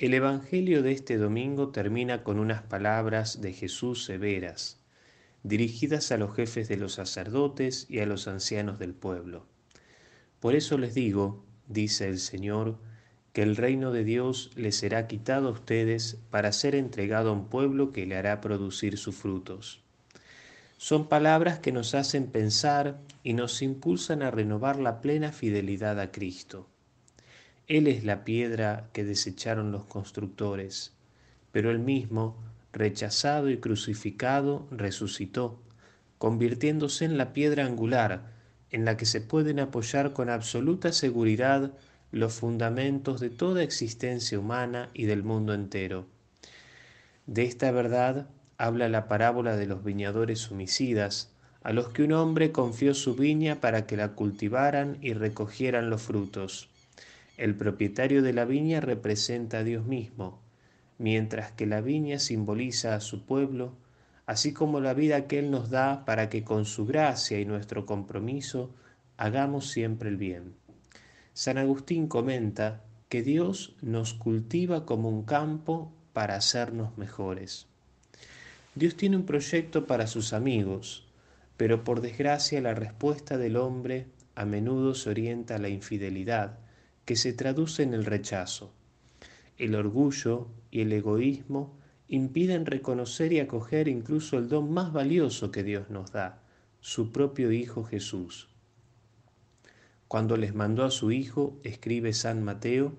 El Evangelio de este domingo termina con unas palabras de Jesús severas, dirigidas a los jefes de los sacerdotes y a los ancianos del pueblo. Por eso les digo, dice el Señor, que el reino de Dios les será quitado a ustedes para ser entregado a un pueblo que le hará producir sus frutos. Son palabras que nos hacen pensar y nos impulsan a renovar la plena fidelidad a Cristo. Él es la piedra que desecharon los constructores, pero él mismo, rechazado y crucificado, resucitó, convirtiéndose en la piedra angular en la que se pueden apoyar con absoluta seguridad los fundamentos de toda existencia humana y del mundo entero. De esta verdad habla la parábola de los viñadores homicidas, a los que un hombre confió su viña para que la cultivaran y recogieran los frutos. El propietario de la viña representa a Dios mismo, mientras que la viña simboliza a su pueblo, así como la vida que Él nos da para que con su gracia y nuestro compromiso hagamos siempre el bien. San Agustín comenta que Dios nos cultiva como un campo para hacernos mejores. Dios tiene un proyecto para sus amigos, pero por desgracia la respuesta del hombre a menudo se orienta a la infidelidad, que se traduce en el rechazo. El orgullo y el egoísmo impiden reconocer y acoger incluso el don más valioso que Dios nos da, su propio Hijo Jesús. Cuando les mandó a su Hijo, escribe San Mateo,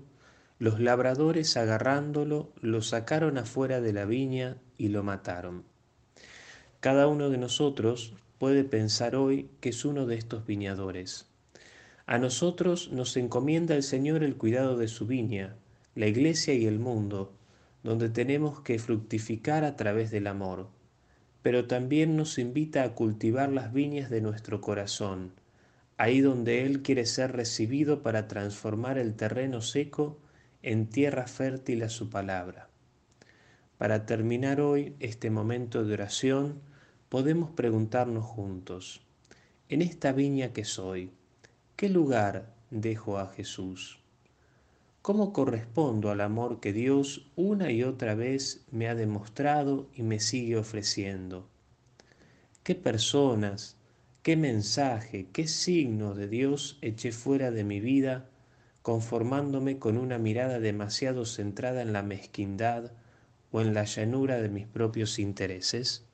los labradores agarrándolo lo sacaron afuera de la viña y lo mataron. Cada uno de nosotros puede pensar hoy que es uno de estos viñadores. A nosotros nos encomienda el Señor el cuidado de su viña, la iglesia y el mundo, donde tenemos que fructificar a través del amor, pero también nos invita a cultivar las viñas de nuestro corazón, ahí donde Él quiere ser recibido para transformar el terreno seco en tierra fértil a su palabra. Para terminar hoy este momento de oración, podemos preguntarnos juntos, en esta viña que soy, ¿qué lugar dejo a Jesús? ¿Cómo correspondo al amor que Dios una y otra vez me ha demostrado y me sigue ofreciendo? ¿Qué personas, qué mensaje, qué signo de Dios eché fuera de mi vida conformándome con una mirada demasiado centrada en la mezquindad, o en la llanura de mis propios intereses?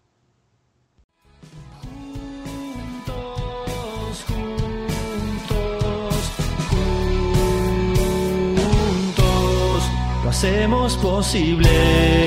Hacemos posible.